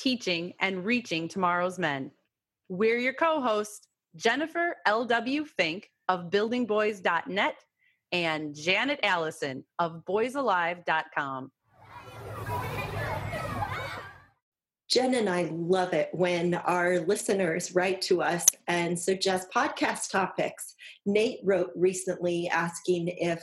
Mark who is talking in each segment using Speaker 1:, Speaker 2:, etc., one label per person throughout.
Speaker 1: teaching, and reaching tomorrow's men. We're your co hosts, Jennifer L.W. Fink of buildingboys.net and Janet Allison of boysalive.com.
Speaker 2: Jen and I love it when our listeners write to us and suggest podcast topics. Nate wrote recently asking if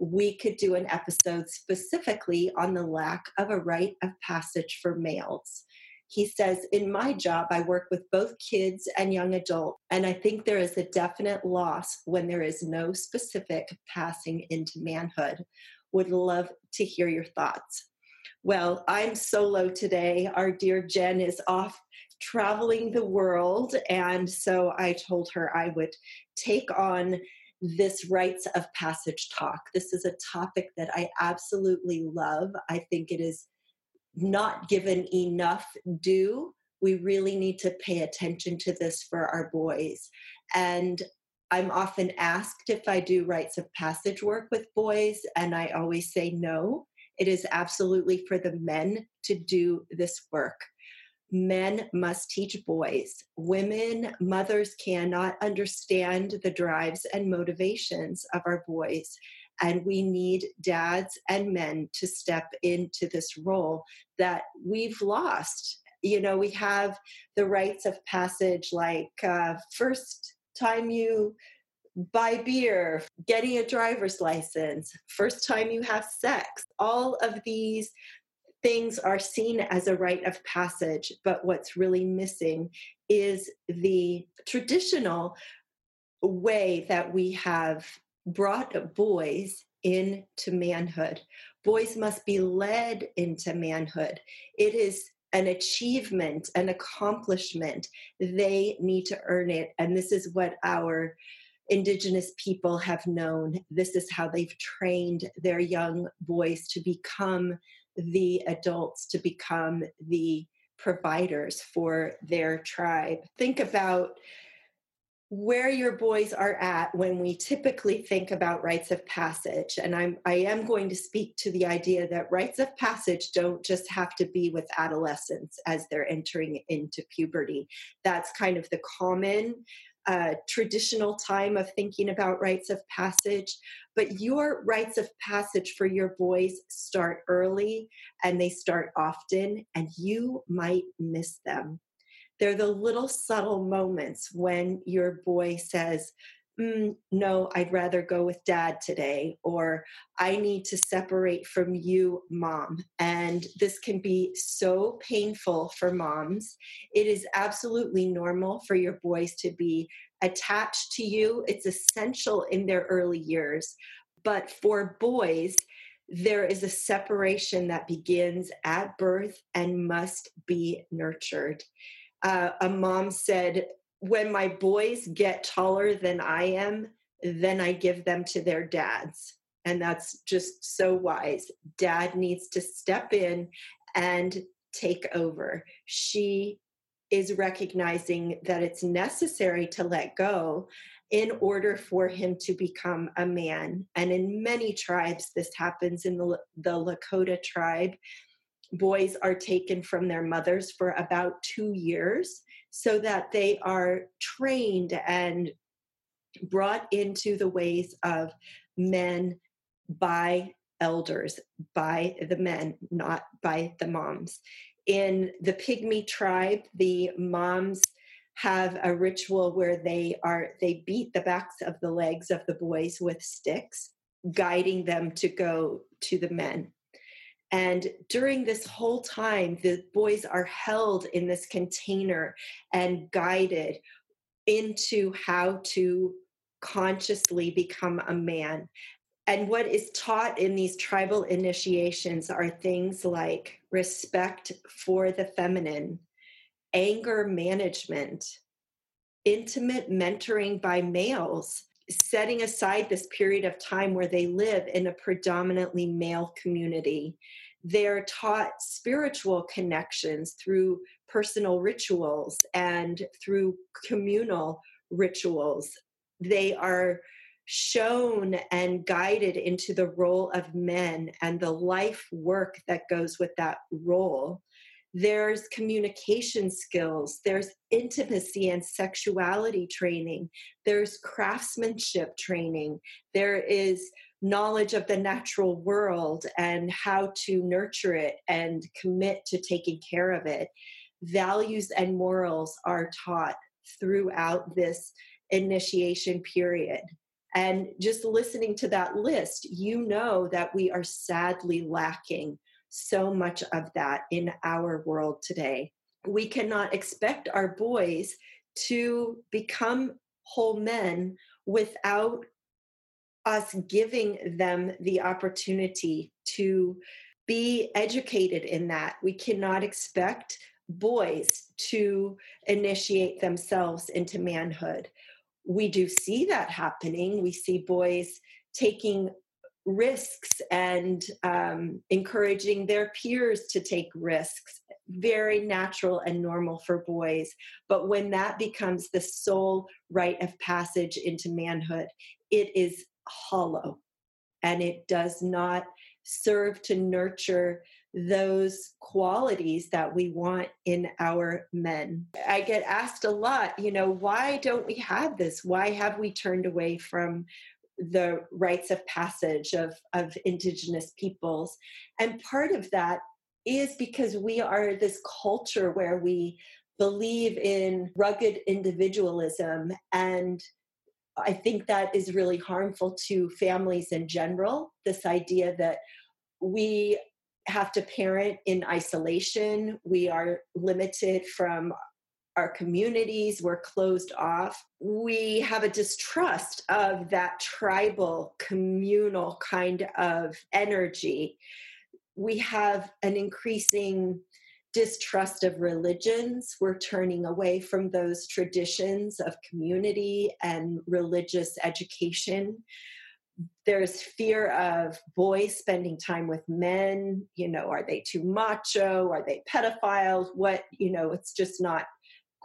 Speaker 2: we could do an episode specifically on the lack of a rite of passage for males. He says, In my job, I work with both kids and young adults, and I think there is a definite loss when there is no specific passing into manhood. Would love to hear your thoughts. Well, I'm solo today. Our dear Jen is off traveling the world, and so I told her I would take on this rites of passage talk. This is a topic that I absolutely love. I think it is not given enough due. We really need to pay attention to this for our boys. And I'm often asked if I do rites of passage work with boys, and I always say no. It is absolutely for the men to do this work. Men must teach boys. Women, mothers cannot understand the drives and motivations of our boys and we need dads and men to step into this role that we've lost. You know we have the rites of passage like uh, first time you buy beer getting a driver's license first time you have sex. All of these things are seen as a rite of passage but what's really missing is the traditional way that we have brought boys into manhood. Boys must be led into manhood. It is an achievement, an accomplishment. They need to earn it. And this is what our indigenous people have known. This is how they've trained their young boys to become the adults, to become the providers for their tribe. Think about where your boys are at when we typically think about rites of passage. And i'm i am going to speak to the idea that rites of passage don't just have to be with adolescents as they're entering into puberty. That's kind of the common uh, traditional time of thinking about rites of passage. But your rites of passage for your boys start early and they start often and you might miss them they're the little subtle moments when your boy says, mm, No, I'd rather go with dad today, or I need to separate from you, mom. And this can be so painful for moms. It is absolutely normal for your boys to be attached to you, it's essential in their early years. But for boys, there is a separation that begins at birth and must be nurtured uh, a mom said, When my boys get taller than I am, then I give them to their dads. And that's just so wise. Dad needs to step in and take over. She is recognizing that it's necessary to let go in order for him to become a man. And in many tribes, this happens in the, the Lakota tribe boys are taken from their mothers for about two years so that they are trained and brought into the ways of men by elders, by the men, not by the moms. In the Pygmy tribe, the moms have a ritual where they are they beat the backs of the legs of the boys with sticks guiding them to go to the men and during this whole time, the boys are held in this container and guided into how to consciously become a man. And what is taught in these tribal initiations are things like respect for the feminine, anger management, intimate mentoring by males, setting aside this period of time where they live in a predominantly male community. They're taught spiritual connections through personal rituals and through communal rituals. They are shown and guided into the role of men and the life work that goes with that role. There's communication skills, there's intimacy and sexuality training, there's craftsmanship training, there is knowledge of the natural world and how to nurture it and commit to taking care of it. Values and morals are taught throughout this initiation period. And just listening to that list, you know that we are sadly lacking so much of that in our world today. We cannot expect our boys to become whole men without us giving them the opportunity to be educated in that. We cannot expect boys to initiate themselves into manhood. We do see that happening. We see boys taking risks and um, encouraging their peers to take risks. Very natural and normal for boys. But when that becomes the sole rite of passage into manhood, it is hollow and it does not serve to nurture those qualities that we want in our men. I get asked a lot, you know, why don't we have this? Why have we turned away from the rites of passage of, of indigenous peoples? And part of that is because we are this culture where we believe in rugged individualism and I think that is really harmful to families in general. This idea that we have to parent in isolation. We are limited from our communities, we're closed off. We have a distrust of that tribal, communal kind of energy. We have an increasing distrust of religions. We're turning away from those traditions of community and religious education there's fear of boys spending time with men you know are they too macho are they pedophiles what you know it's just not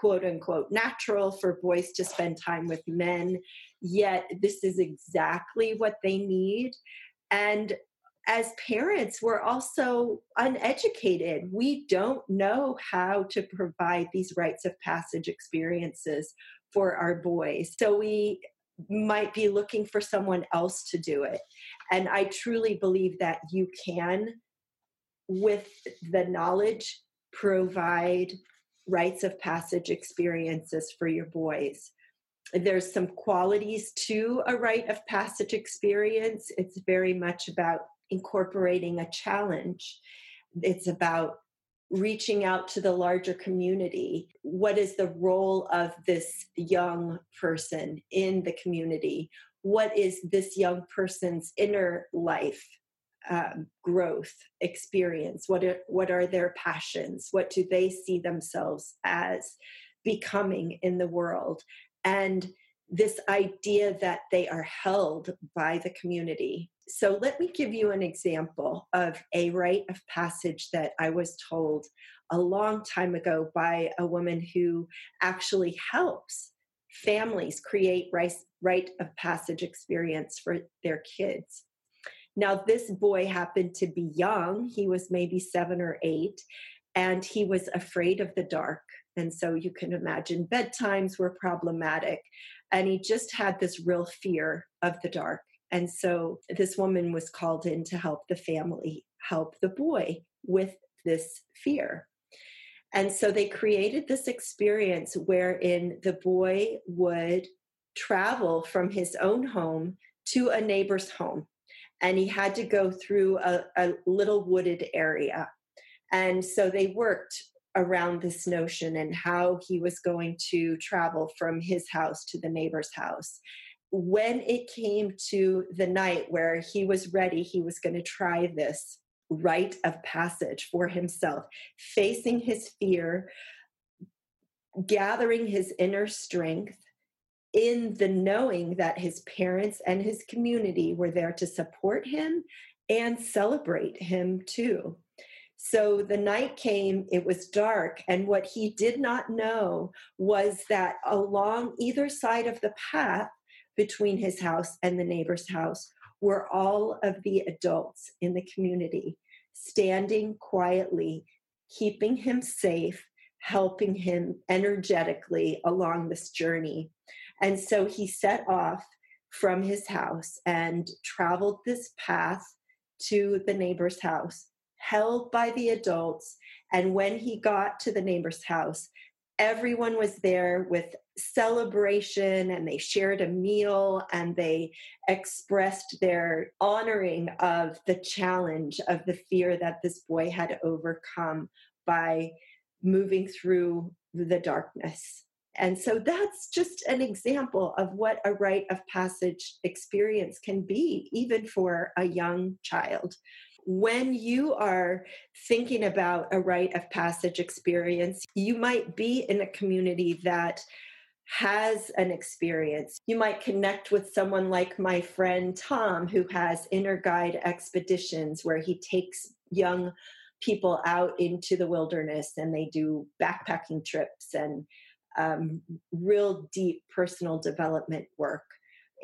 Speaker 2: quote unquote natural for boys to spend time with men yet this is exactly what they need. And as parents we're also uneducated. We don't know how to provide these rites of passage experiences for our boys. So we might be looking for someone else to do it. And I truly believe that you can, with the knowledge, provide rites of passage experiences for your boys. There's some qualities to a rite of passage experience. It's very much about incorporating a challenge. It's about reaching out to the larger community what is the role of this young person in the community what is this young person's inner life um, growth experience? What are what are their passions? What do they see themselves as becoming in the world? And this idea that they are held by the community. So let me give you an example of a rite of passage that I was told a long time ago by a woman who actually helps families create rite of passage experience for their kids. Now, this boy happened to be young, he was maybe seven or eight, and he was afraid of the dark. And so you can imagine bedtimes were problematic. And he just had this real fear of the dark. And so this woman was called in to help the family help the boy with this fear. And so they created this experience wherein the boy would travel from his own home to a neighbor's home. And he had to go through a, a little wooded area. And so they worked around this notion and how he was going to travel from his house to the neighbor's house when it came to the night where he was ready, he was going to try this rite of passage for himself, facing his fear, gathering his inner strength in the knowing that his parents and his community were there to support him and celebrate him too. So the night came, it was dark, and what he did not know was that along either side of the path between his house and the neighbor's house were all of the adults in the community standing quietly, keeping him safe, helping him energetically along this journey. And so he set off from his house and traveled this path to the neighbor's house, held by the adults. And when he got to the neighbor's house, everyone was there with celebration and they shared a meal and they expressed their honoring of the challenge of the fear that this boy had overcome by moving through the darkness. And so that's just an example of what a rite of passage experience can be, even for a young child when you are thinking about a rite of passage experience, you might be in a community that has an experience. You might connect with someone like my friend Tom, who has inner guide expeditions where he takes young people out into the wilderness and they do backpacking trips and um, real deep personal development work.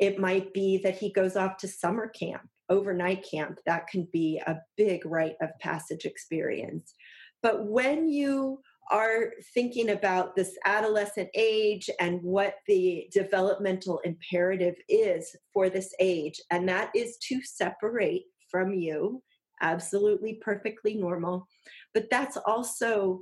Speaker 2: It might be that he goes off to summer camp overnight camp, that can be a big rite of passage experience. But when you are thinking about this adolescent age and what the developmental imperative is for this age, and that is to separate from you, absolutely perfectly normal. But that's also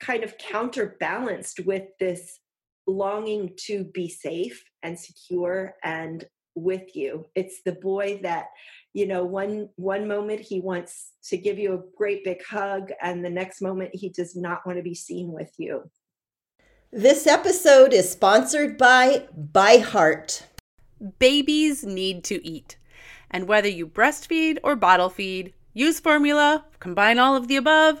Speaker 2: kind of counterbalanced with this longing to be safe and secure and with you. It's the boy that you know one one moment he wants to give you a great big hug and the next moment he does not want to be seen with you.
Speaker 3: This episode is sponsored by ByHeart.
Speaker 1: Babies need to eat. And whether you breastfeed or bottle feed use formula combine all of the above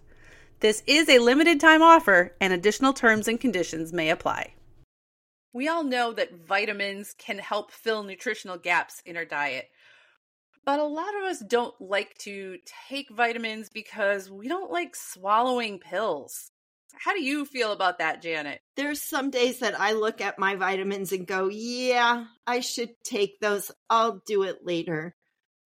Speaker 1: This is a limited time offer, and additional terms and conditions may apply. We all know that vitamins can help fill nutritional gaps in our diet. But a lot of us don't like to take vitamins because we don't like swallowing pills. How do you feel about that, Janet?
Speaker 3: There's some days that I look at my vitamins and go, yeah, I should take those. I'll do it later.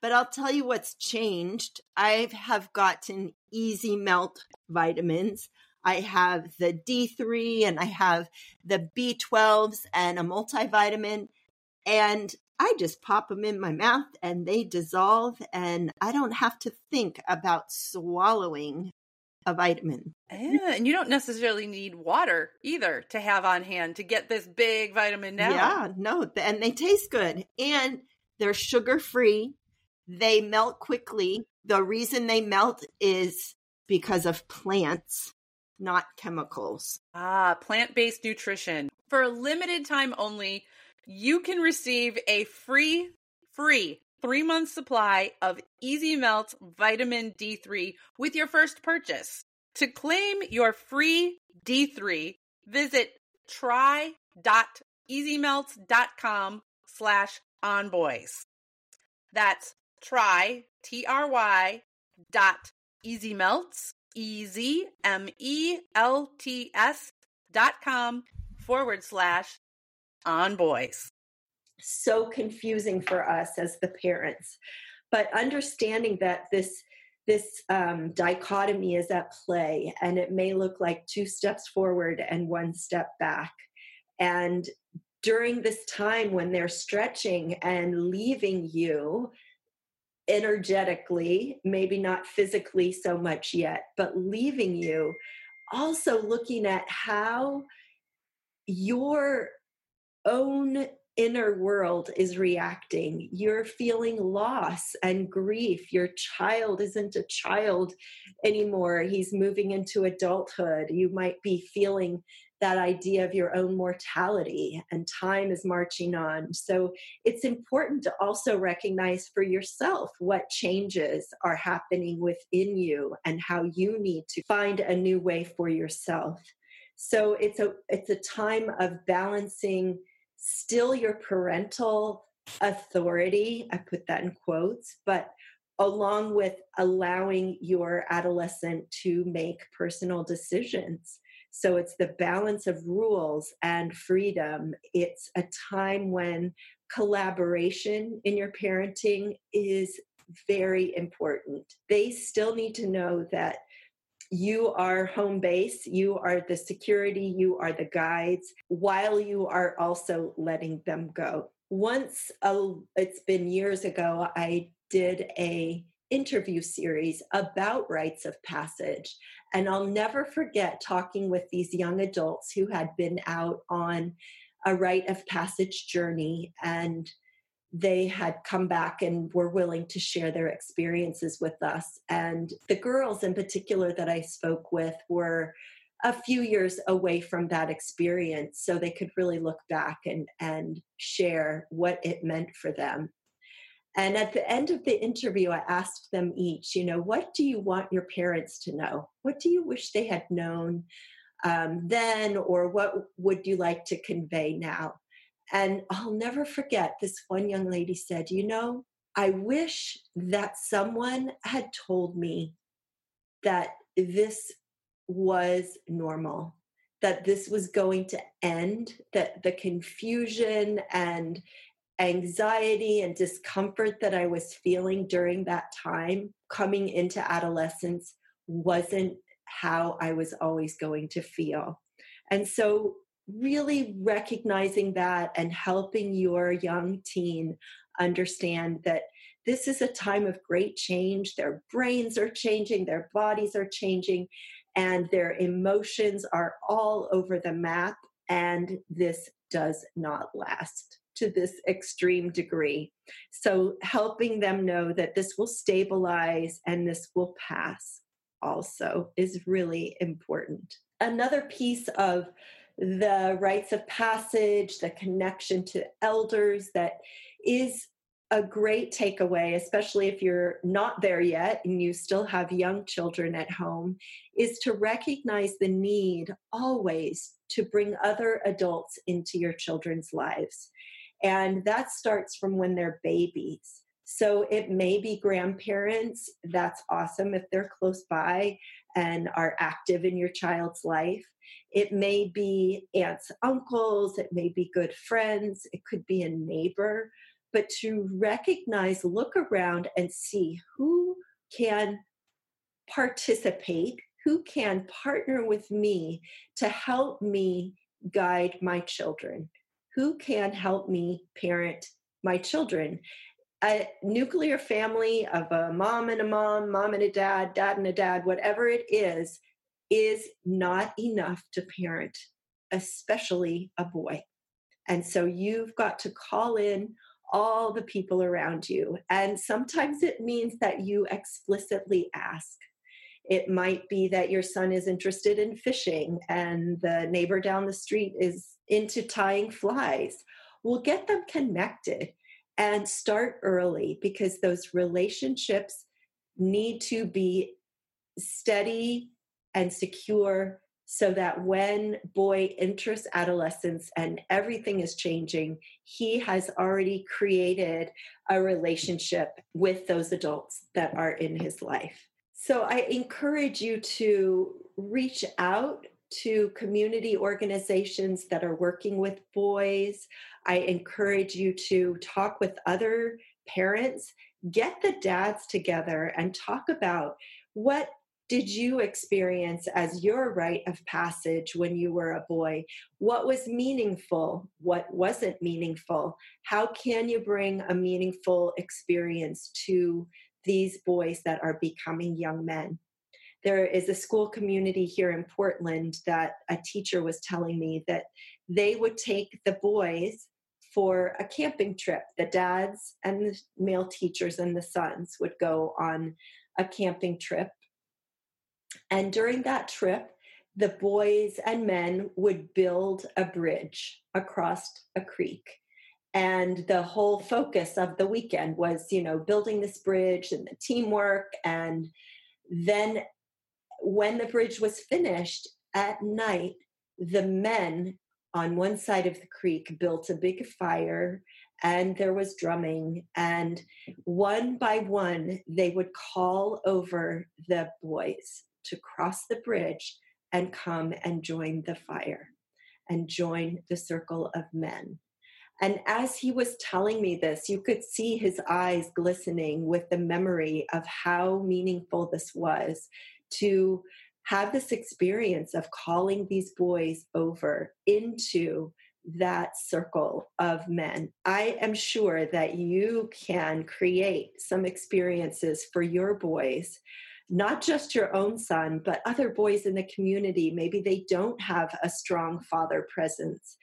Speaker 3: But I'll tell you what's changed. I have gotten easy melt vitamins. I have the D3 and I have the B12s and a multivitamin. And I just pop them in my mouth and they dissolve, and I don't have to think about swallowing a vitamin.
Speaker 1: Yeah, and you don't necessarily need water either to have on hand to get this big vitamin down.
Speaker 3: Yeah, no, and they taste good and they're sugar free. They melt quickly. The reason they melt is because of plants not chemicals.
Speaker 1: Ah, plant based nutrition. For a limited time only, you can receive a free, free three month supply of Easy Melt Vitamin D3 with your first purchase. To claim your free D3, visit try.easymelt.com slash on boys. That's try, T R Y, dot easy easymelts, E Z M E L T S dot com forward slash on boys.
Speaker 2: So confusing for us as the parents. But understanding that this this um, dichotomy is at play and it may look like two steps forward and one step back and during this time when they're stretching and leaving you energetically, maybe not physically so much yet, but leaving you, also looking at how your own inner world is reacting. You're feeling loss and grief. Your child isn't a child anymore. He's moving into adulthood. You might be feeling that idea of your own mortality and time is marching on. So it's important to also recognize for yourself what changes are happening within you and how you need to find a new way for yourself. So it's a it's a time of balancing still your parental authority, I put that in quotes, but along with allowing your adolescent to make personal decisions so it's the balance of rules and freedom. It's a time when collaboration in your parenting is very important. They still need to know that you are home base, you are the security, you are the guides, while you are also letting them go. Once, uh, it's been years ago, I did a interview series about rites of passage. And I'll never forget talking with these young adults who had been out on a rite of passage journey and they had come back and were willing to share their experiences with us. And the girls, in particular, that I spoke with were a few years away from that experience, so they could really look back and, and share what it meant for them. And at the end of the interview, I asked them each, you know, what do you want your parents to know? What do you wish they had known um, then, or what would you like to convey now? And I'll never forget this one young lady said, you know, I wish that someone had told me that this was normal, that this was going to end, that the confusion and anxiety and discomfort that I was feeling during that time coming into adolescence wasn't how I was always going to feel. And so, really recognizing that and helping your young teen understand that this is a time of great change. Their brains are changing, their bodies are changing, and their emotions are all over the map. And this does not last to this extreme degree. So, helping them know that this will stabilize and this will pass also is really important. Another piece of the rites of passage, the connection to elders that is a great takeaway, especially if you're not there yet and you still have young children at home, is to recognize the need always to bring other adults into your children's lives. And that starts from when they're babies. So it may be grandparents. That's awesome if they're close by and are active in your child's life. It may be aunts, uncles, it may be good friends, it could be a neighbor. But to recognize, look around and see who can participate, who can partner with me to help me guide my children who can help me parent my children? A nuclear family of a mom and a mom, mom and a dad, dad and a dad, whatever it is, is not enough to parent, especially a boy. And so you've got to call in all the people around you. And sometimes it means that you explicitly ask. It might be that your son is interested in fishing and the neighbor down the street is into tying flies. We'll get them connected and start early because those relationships need to be steady and secure so that when boy enters adolescence and everything is changing, he has already created a relationship with those adults that are in his life. So I encourage you to reach out to community organizations that are working with boys. I encourage you to talk with other parents, get the dads together and talk about what did you experience as your rite of passage when you were a boy? What was meaningful? What wasn't meaningful? How can you bring a meaningful experience to these boys that are becoming young men? There is a school community here in Portland that a teacher was telling me that they would take the boys for a camping trip. The dads and the male teachers and the sons would go on a camping trip and during that trip, the boys and men would build a bridge across a creek. And the whole focus of the weekend was, you know, building this bridge and the teamwork. And then when the bridge was finished at night, the men on one side of the creek built a big fire and there was drumming and one by one they would call over the boys to cross the bridge and come and join the fire and join the circle of men. And as he was telling me this, you could see his eyes glistening with the memory of how meaningful this was to have this experience of calling these boys over into that circle of men. I am sure that you can create some experiences for your boys not just your own son, but other boys in the community. Maybe they don't have a strong father presence.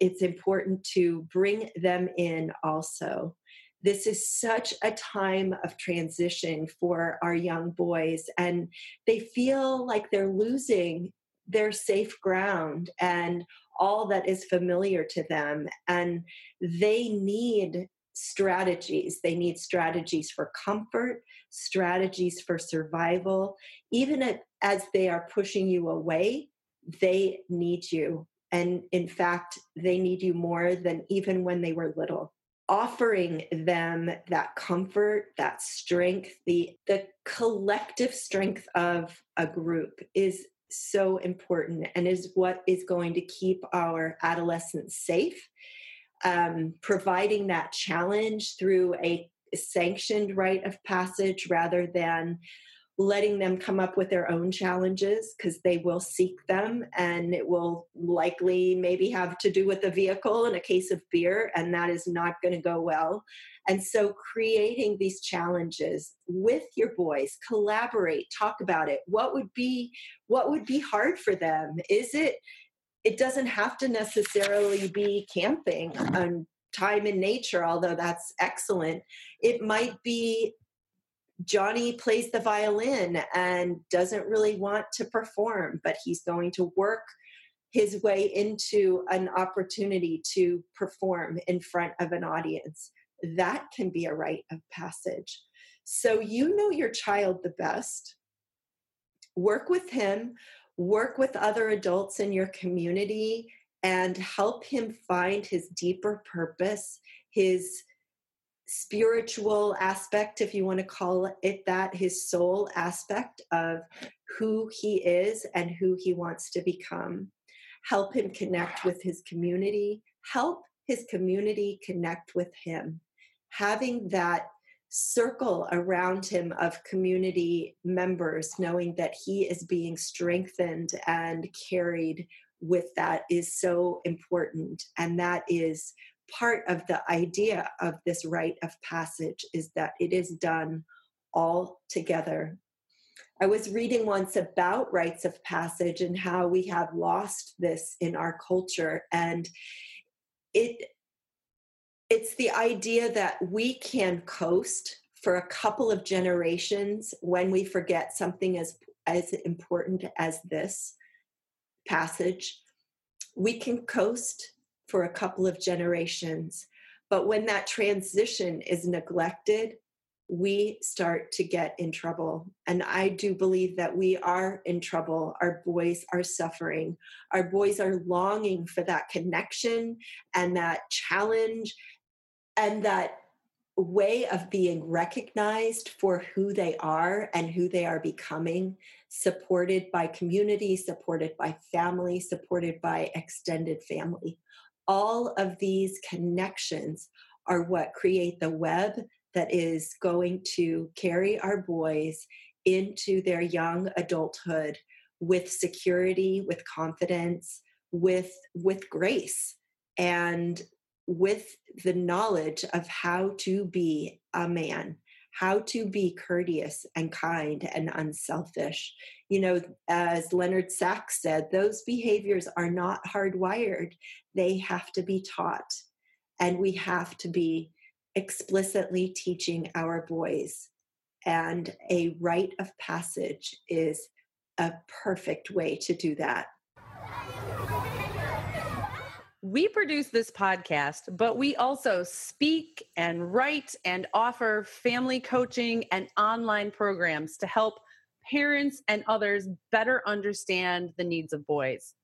Speaker 2: It's important to bring them in also. This is such a time of transition for our young boys, and they feel like they're losing their safe ground and all that is familiar to them. And they need strategies. They need strategies for comfort, strategies for survival. Even as they are pushing you away, they need you. And in fact, they need you more than even when they were little. Offering them that comfort, that strength, the, the collective strength of a group is so important and is what is going to keep our adolescents safe um, providing that challenge through a sanctioned rite of passage rather than letting them come up with their own challenges because they will seek them and it will likely maybe have to do with a vehicle and a case of beer and that is not going to go well. And so creating these challenges with your boys collaborate talk about it. What would be what would be hard for them? Is it it doesn't have to necessarily be camping and time in nature, although that's excellent. It might be Johnny plays the violin and doesn't really want to perform, but he's going to work his way into an opportunity to perform in front of an audience. That can be a rite of passage. So you know your child the best. Work with him work with other adults in your community and help him find his deeper purpose, his spiritual aspect, if you want to call it that, his soul aspect of who he is and who he wants to become. Help him connect with his community, help his community connect with him. Having that circle around him of community members, knowing that he is being strengthened and carried with that is so important. And that is part of the idea of this rite of passage is that it is done all together. I was reading once about rites of passage and how we have lost this in our culture. And it it's the idea that we can coast for a couple of generations when we forget something as as important as this passage we can coast for a couple of generations but when that transition is neglected we start to get in trouble. And I do believe that we are in trouble. Our boys are suffering. Our boys are longing for that connection and that challenge and that way of being recognized for who they are and who they are becoming, supported by community, supported by family, supported by extended family. All of these connections are what create the web that is going to carry our boys into their young adulthood with security, with confidence, with with grace and with the knowledge of how to be a man how to be courteous and kind and unselfish. You know, as Leonard Sax said, those behaviors are not hardwired, they have to be taught. And we have to be explicitly teaching our boys. And a rite of passage is a perfect way to do that.
Speaker 1: We produce this podcast, but we also speak and write and offer family coaching and online programs to help parents and others better understand the needs of boys.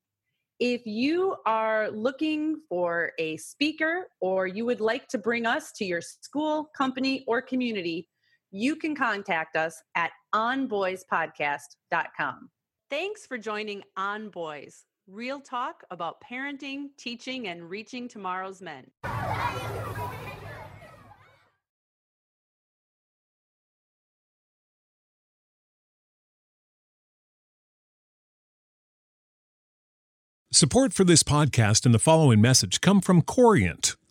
Speaker 1: If you are looking for a speaker or you would like to bring us to your school, company, or community, you can contact us at onboyspodcast.com. Thanks for joining On Boys Real talk about parenting, teaching, and reaching tomorrow's men.
Speaker 4: Support for this podcast and the following message come from Corient